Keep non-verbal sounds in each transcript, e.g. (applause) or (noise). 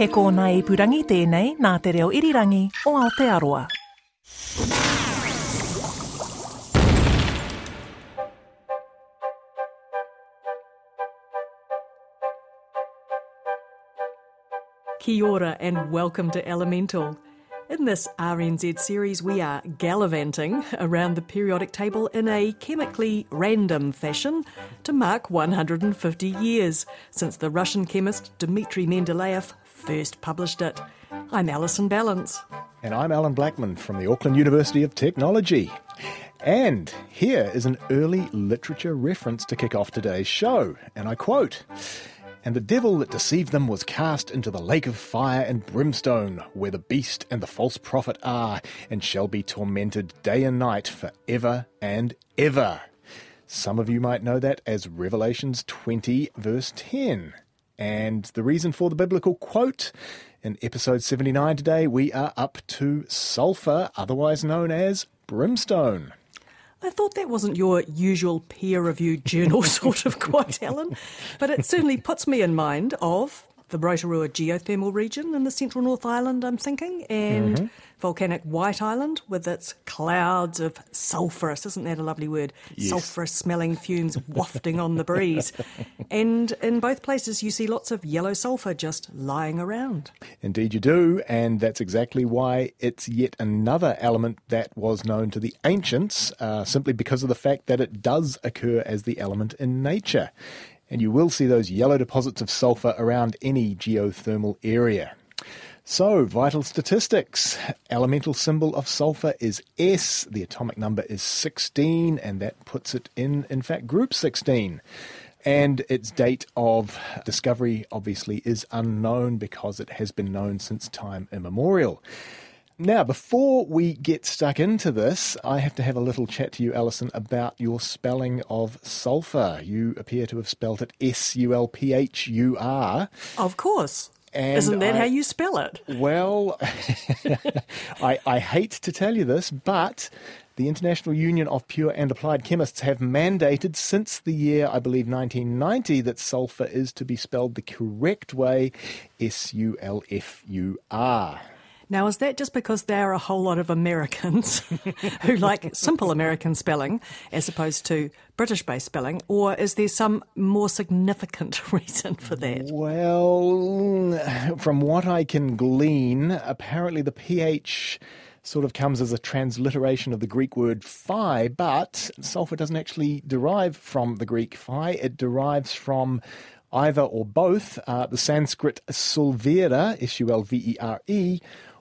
He kōna ipurangi tēnei nā te reo irirangi o Aotearoa. Kia ora and welcome to Elemental. In this RNZ series, we are gallivanting around the periodic table in a chemically random fashion to mark 150 years since the Russian chemist Dmitry Mendeleev first published it. I'm Alison Ballance. And I'm Alan Blackman from the Auckland University of Technology. And here is an early literature reference to kick off today's show, and I quote And the devil that deceived them was cast into the lake of fire and brimstone, where the beast and the false prophet are, and shall be tormented day and night for ever and ever. Some of you might know that as Revelations 20, verse 10. And the reason for the biblical quote in episode 79 today, we are up to sulfur, otherwise known as brimstone. I thought that wasn't your usual peer reviewed journal (laughs) sort of quote, Alan, but it certainly puts me in mind of the Rotorua geothermal region in the central North Island, I'm thinking, and Mm-hmm. volcanic White Island with its clouds of sulphurous, isn't that a lovely word? Yes. Sulphurous smelling fumes (laughs) wafting on the breeze. And in both places, you see lots of yellow sulphur just lying around. Indeed, you do, and that's exactly why it's yet another element that was known to the ancients, uh, simply because of the fact that it does occur as the element in nature. And you will see those yellow deposits of sulfur around any geothermal area. So, vital statistics. Elemental symbol of sulfur is S. The atomic number is 16, and that puts it in, in fact, group 16. And its date of discovery obviously is unknown because it has been known since time immemorial. Now, before we get stuck into this, I have to have a little chat to you, Alison, about your spelling of sulphur. You appear to have spelt it S U L P H U R. Of course. And Isn't that I- how you spell it? Well, (laughs) I, I hate to tell you this, but the International Union of Pure and Applied Chemists have mandated since the year, I believe, 1990, that sulfur is to be spelled the correct way S U L F U R. Now, is that just because there are a whole lot of Americans (laughs) who like simple American spelling as opposed to British based spelling, or is there some more significant (laughs) reason for that? Well, from what I can glean, apparently the pH sort of comes as a transliteration of the Greek word phi, but sulfur doesn't actually derive from the Greek phi. It derives from either or both uh, the Sanskrit sulvere, S U L V E R E,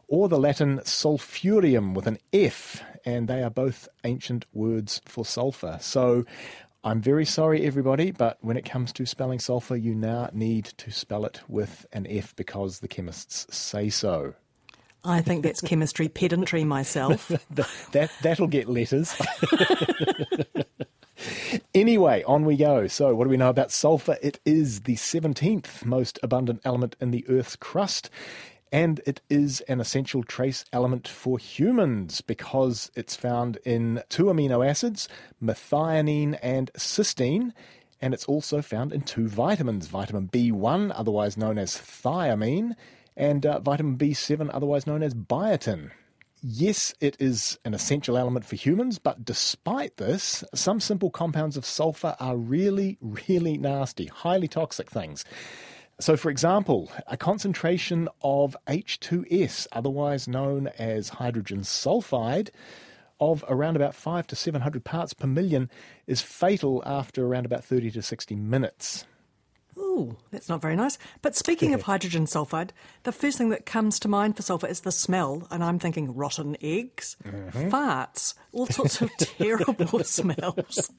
or the Latin sulfurium with an F, and they are both ancient words for sulfur. So I'm very sorry, everybody, but when it comes to spelling sulfur, you now need to spell it with an F because the chemists say so. I think that's chemistry pedantry myself. (laughs) That that'll get letters. (laughs) anyway, on we go. So, what do we know about sulfur? It is the 17th most abundant element in the Earth's crust. And it is an essential trace element for humans because it's found in two amino acids, methionine and cysteine. And it's also found in two vitamins, vitamin B1, otherwise known as thiamine, and uh, vitamin B7, otherwise known as biotin. Yes, it is an essential element for humans, but despite this, some simple compounds of sulfur are really, really nasty, highly toxic things. So, for example, a concentration of H2S, otherwise known as hydrogen sulfide, of around about 5 to 700 parts per million is fatal after around about 30 to 60 minutes. Oh, that's not very nice. But speaking of (laughs) hydrogen sulfide, the first thing that comes to mind for sulfur is the smell, and I'm thinking rotten eggs, uh-huh. farts, all sorts of (laughs) terrible (laughs) smells.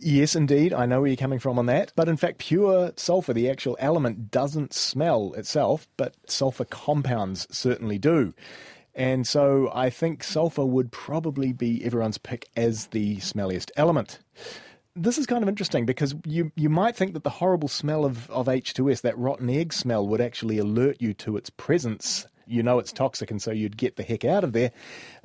Yes, indeed. I know where you're coming from on that. But in fact, pure sulfur, the actual element, doesn't smell itself, but sulfur compounds certainly do. And so I think sulfur would probably be everyone's pick as the smelliest element. This is kind of interesting because you, you might think that the horrible smell of, of H2S, that rotten egg smell, would actually alert you to its presence. You know it's toxic, and so you'd get the heck out of there.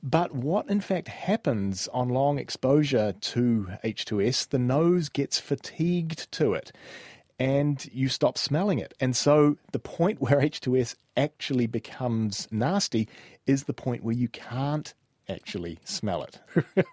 But what in fact happens on long exposure to H2S, the nose gets fatigued to it and you stop smelling it. And so the point where H2S actually becomes nasty is the point where you can't actually smell it,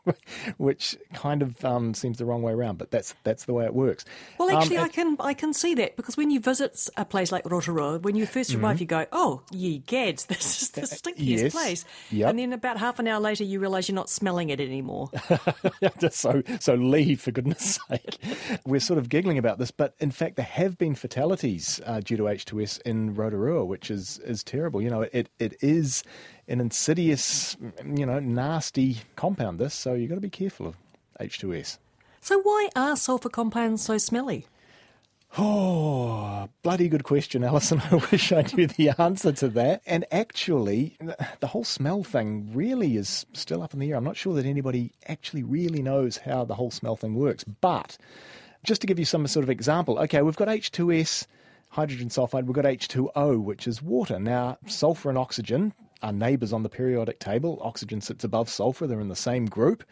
(laughs) which kind of um, seems the wrong way around. But that's that's the way it works. Well, Um, actually, I can I can see that because when you visit a place like Rotorua, when you 1st arrive, you go, "Oh, ye gads, (laughs) this is the stinkiest Mm-hmm. yes. place," Yep. and then about half an hour later, you realise you're not smelling it anymore. (laughs) so so leave for goodness sake. We're sort of giggling about this, but in fact there have been fatalities uh, due to H2S in Rotorua, which is is terrible. You know, it it is an insidious, you know, nasty compound. This, so you've got to be careful of H2S. so why are sulfur compounds so smelly? Oh, bloody good question, Alison. (laughs) I wish I knew the answer to that. And actually, the whole smell thing really is still up in the air. I'm not sure that anybody actually really knows how the whole smell thing works. But just to give you some sort of example, okay, we've got H2S, hydrogen sulfide, we've got H2O, which is water. Now, sulfur and oxygen are neighbours on the periodic table. Oxygen sits above sulfur, they're in the same group.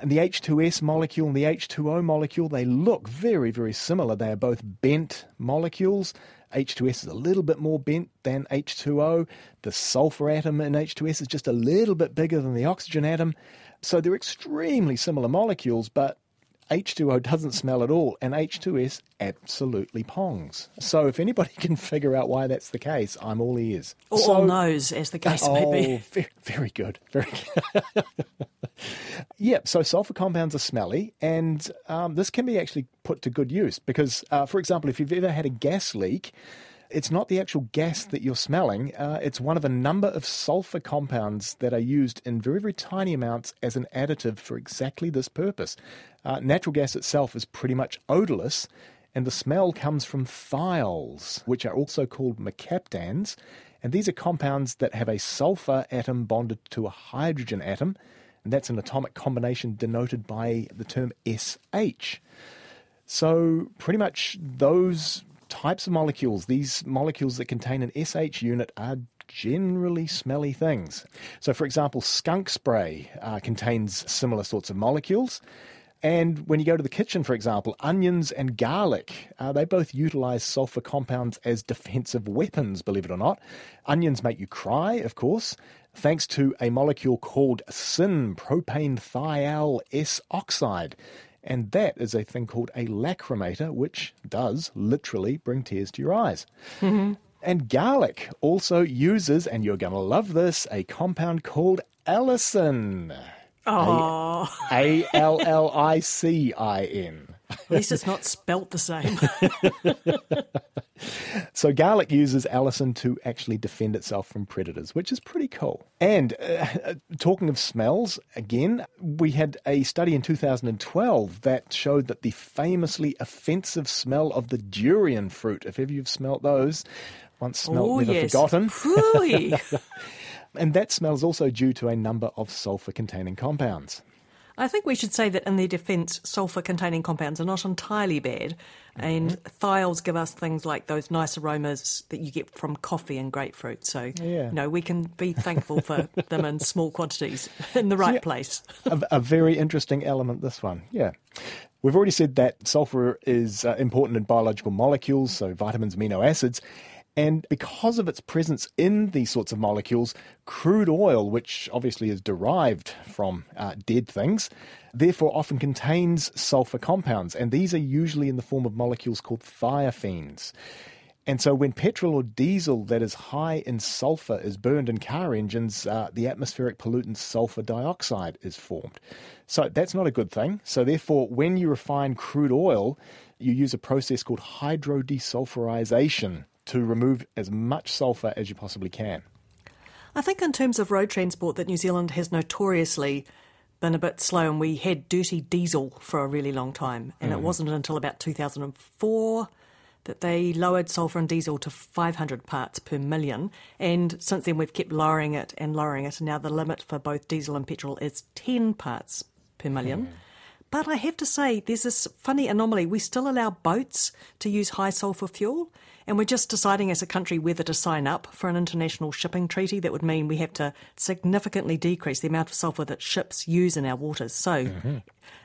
And the H2S molecule and the H2O molecule, they look very, very similar. They are both bent molecules. H2S is a little bit more bent than H2O. The sulfur atom in H2S is just a little bit bigger than the oxygen atom. So they're extremely similar molecules, but H2O doesn't smell at all, and H2S absolutely pongs. So if anybody (laughs) can figure out why that's the case, I'm all ears. Or so, all nose, as the case oh, may be. (laughs) very, very good. Very good. (laughs) yeah, so sulfur compounds are smelly, and um, this can be actually put to good use because, uh, for example, if you've ever had a gas leak, it's not the actual gas that you're smelling, uh, it's one of a number of sulfur compounds that are used in very, very tiny amounts as an additive for exactly this purpose. Uh, natural gas itself is pretty much odorless, and the smell comes from thiols, which are also called mercaptans. And these are compounds that have a sulfur atom bonded to a hydrogen atom, and that's an atomic combination denoted by the term SH. So, pretty much those types of molecules, these molecules that contain an SH unit, are generally smelly things. So, for example, skunk spray uh, contains similar sorts of molecules. And when you go to the kitchen, for example, onions and garlic, uh, they both utilize sulfur compounds as defensive weapons, believe it or not. Onions make you cry, of course, thanks to a molecule called syn propane thial S oxide. And that is a thing called a lacrimator, which does literally bring tears to your eyes. And garlic also uses, and you're going to love this, a compound called allicin. A L L I C I N. at least it's not spelt the same. (laughs) So garlic uses allicin to actually defend itself from predators, which is pretty cool. And uh, talking of smells, again, we had a study in 2012 that showed that the famously offensive smell of the durian fruit, if ever you've smelt those, once smelt, oh, never yes. forgotten. (laughs) And that smell is also due to a number of sulfur containing compounds. I think we should say that in their defence, sulfur containing compounds are not entirely bad, and Mm-hmm. thiols give us things like those nice aromas that you get from coffee and grapefruit. So, Yeah. you know, we can be thankful for (laughs) them in small quantities in the right yeah. place. a, a very interesting element, this one. Yeah. We've already said that sulfur is uh, important in biological molecules, so vitamins, amino acids. And because of its presence in these sorts of molecules, crude oil, which obviously is derived from uh, dead things, therefore often contains sulfur compounds. And these are usually in the form of molecules called thiophene. And so, when petrol or diesel that is high in sulfur is burned in car engines, uh, the atmospheric pollutant sulfur dioxide is formed. So, that's not a good thing. So, therefore, when you refine crude oil, you use a process called hydrodesulfurization to remove as much sulfur as you possibly can. I think, in terms of road transport, that New Zealand has notoriously been a bit slow, and we had dirty diesel for a really long time. And mm. it wasn't until about 2004 that they lowered sulphur and diesel to 500 parts per million. And since then, we've kept lowering it and lowering it. And now the limit for both diesel and petrol is 10 parts per million. Hmm. But I have to say, there's this funny anomaly. We still allow boats to use high sulphur fuel, and we're just deciding as a country whether to sign up for an international shipping treaty that would mean we have to significantly decrease the amount of sulphur that ships use in our waters. So, mm-hmm.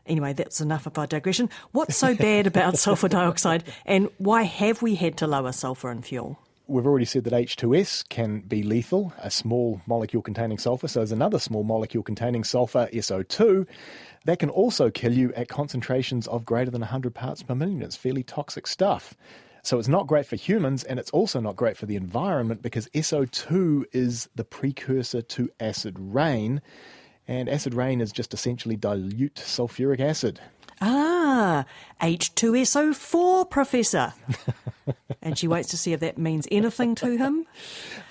anyway, that's enough of our digression. What's so bad about (laughs) sulphur dioxide, and why have we had to lower sulphur in fuel? We've already said that H2S can be lethal, a small molecule containing sulfur. So there's another small molecule containing sulfur, SO2, that can also kill you at concentrations of greater than 100 parts per million. It's fairly toxic stuff. So it's not great for humans and it's also not great for the environment because SO2 is the precursor to acid rain. And acid rain is just essentially dilute sulfuric acid. Ah, H2SO4, Professor. (laughs) and she waits to see if that means anything to him.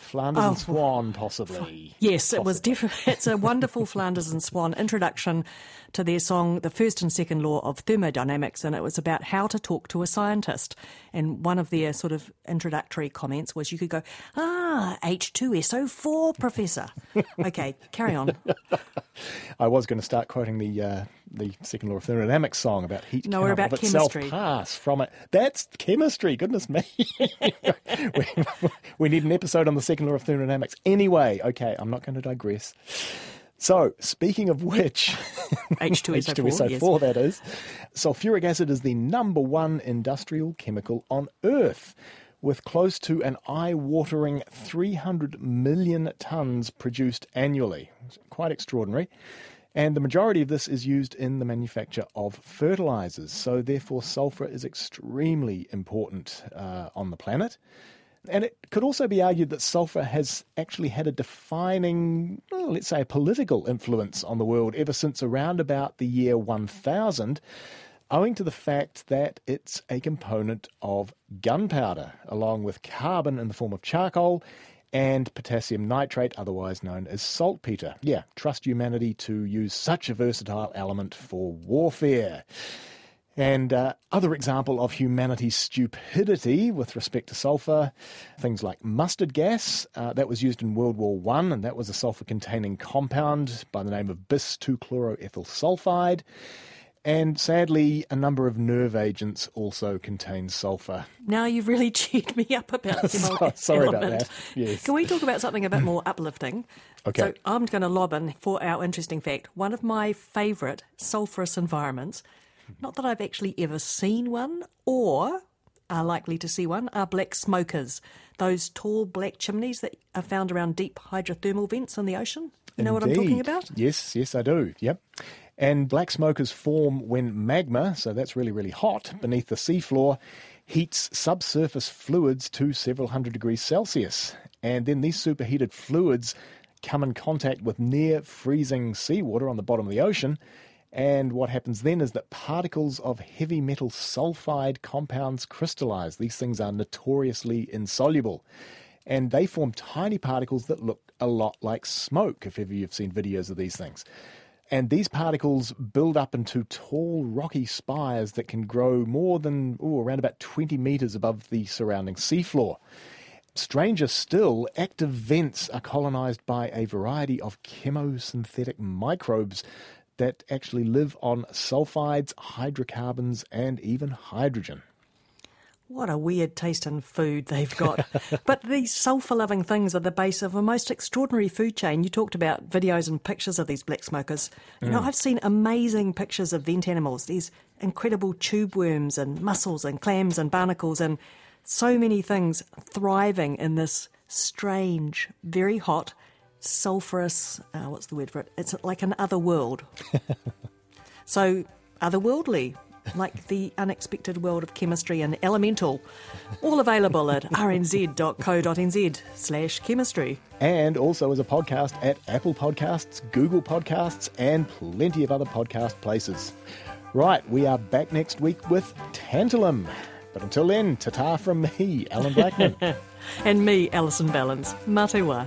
Flanders oh, and Swan, possibly. Yes, possibly. it was definitely. It's a wonderful (laughs) Flanders and Swan introduction to their song, The First and Second Law of Thermodynamics, and it was about how to talk to a scientist. And one of their sort of introductory comments was you could go, ah, H2SO4, Professor. (laughs) okay, carry on. I was going to start quoting the uh, the second law of thermodynamics song about heat no, we're about of chemistry. itself pass from it. That's chemistry. Goodness me. (laughs) we, we need an episode on the second law of thermodynamics. Anyway, okay, I'm not going to digress. So, speaking of which, (laughs) H2SO4, H2SO4 (laughs) yes. that is, sulfuric acid is the number one industrial chemical on Earth, with close to an eye watering 300 million tonnes produced annually. It's quite extraordinary. And the majority of this is used in the manufacture of fertilizers. So, therefore, sulfur is extremely important uh, on the planet. And it could also be argued that sulfur has actually had a defining, well, let's say, a political influence on the world ever since around about the year 1000, owing to the fact that it's a component of gunpowder, along with carbon in the form of charcoal and potassium nitrate, otherwise known as saltpeter. Yeah, trust humanity to use such a versatile element for warfare. And uh, other example of humanity's stupidity with respect to sulfur, things like mustard gas, uh, that was used in World War One, and that was a sulfur-containing compound by the name of bis-2-chloroethyl sulfide. And sadly, a number of nerve agents also contain sulfur. Now you've really (laughs) cheered me up about (laughs) so, Sorry about that. Yes. Can we talk about something a bit more uplifting? Okay. So I'm going to lob in for our interesting fact. One of my favourite sulphurous environments not that I've actually ever seen one or are likely to see one, are black smokers. Those tall black chimneys that are found around deep hydrothermal vents in the ocean. You know Indeed. what I'm talking about? Yes, yes, I do. Yep. And black smokers form when magma, so that's really, really hot, beneath the seafloor, heats subsurface fluids to several hundred degrees Celsius. And then these superheated fluids come in contact with near freezing seawater on the bottom of the ocean and what happens then is that particles of heavy metal sulfide compounds crystallize. These things are notoriously insoluble. And they form tiny particles that look a lot like smoke, if ever you've seen videos of these things. And these particles build up into tall, rocky spires that can grow more than ooh, around about 20 meters above the surrounding seafloor. Stranger still, active vents are colonized by a variety of chemosynthetic microbes that actually live on sulfides, hydrocarbons, and even hydrogen. What a weird taste in food they've got. (laughs) but these sulphur loving things are the base of a most extraordinary food chain. You talked about videos and pictures of these black smokers. You mm. know, I've seen amazing pictures of vent animals, these incredible tube worms and mussels and clams and barnacles and so many things thriving in this strange, very hot, sulphurous. Uh, what's the word for it? It's like an other world. (laughs) so otherworldly. Like the unexpected world of chemistry and elemental. All available at rnz.co.nz slash chemistry. And also as a podcast at Apple Podcasts, Google Podcasts, and plenty of other podcast places. Right, we are back next week with Tantalum. But until then, ta from me, Alan Blackman. (laughs) and me, Alison Ballance. Mā te wā.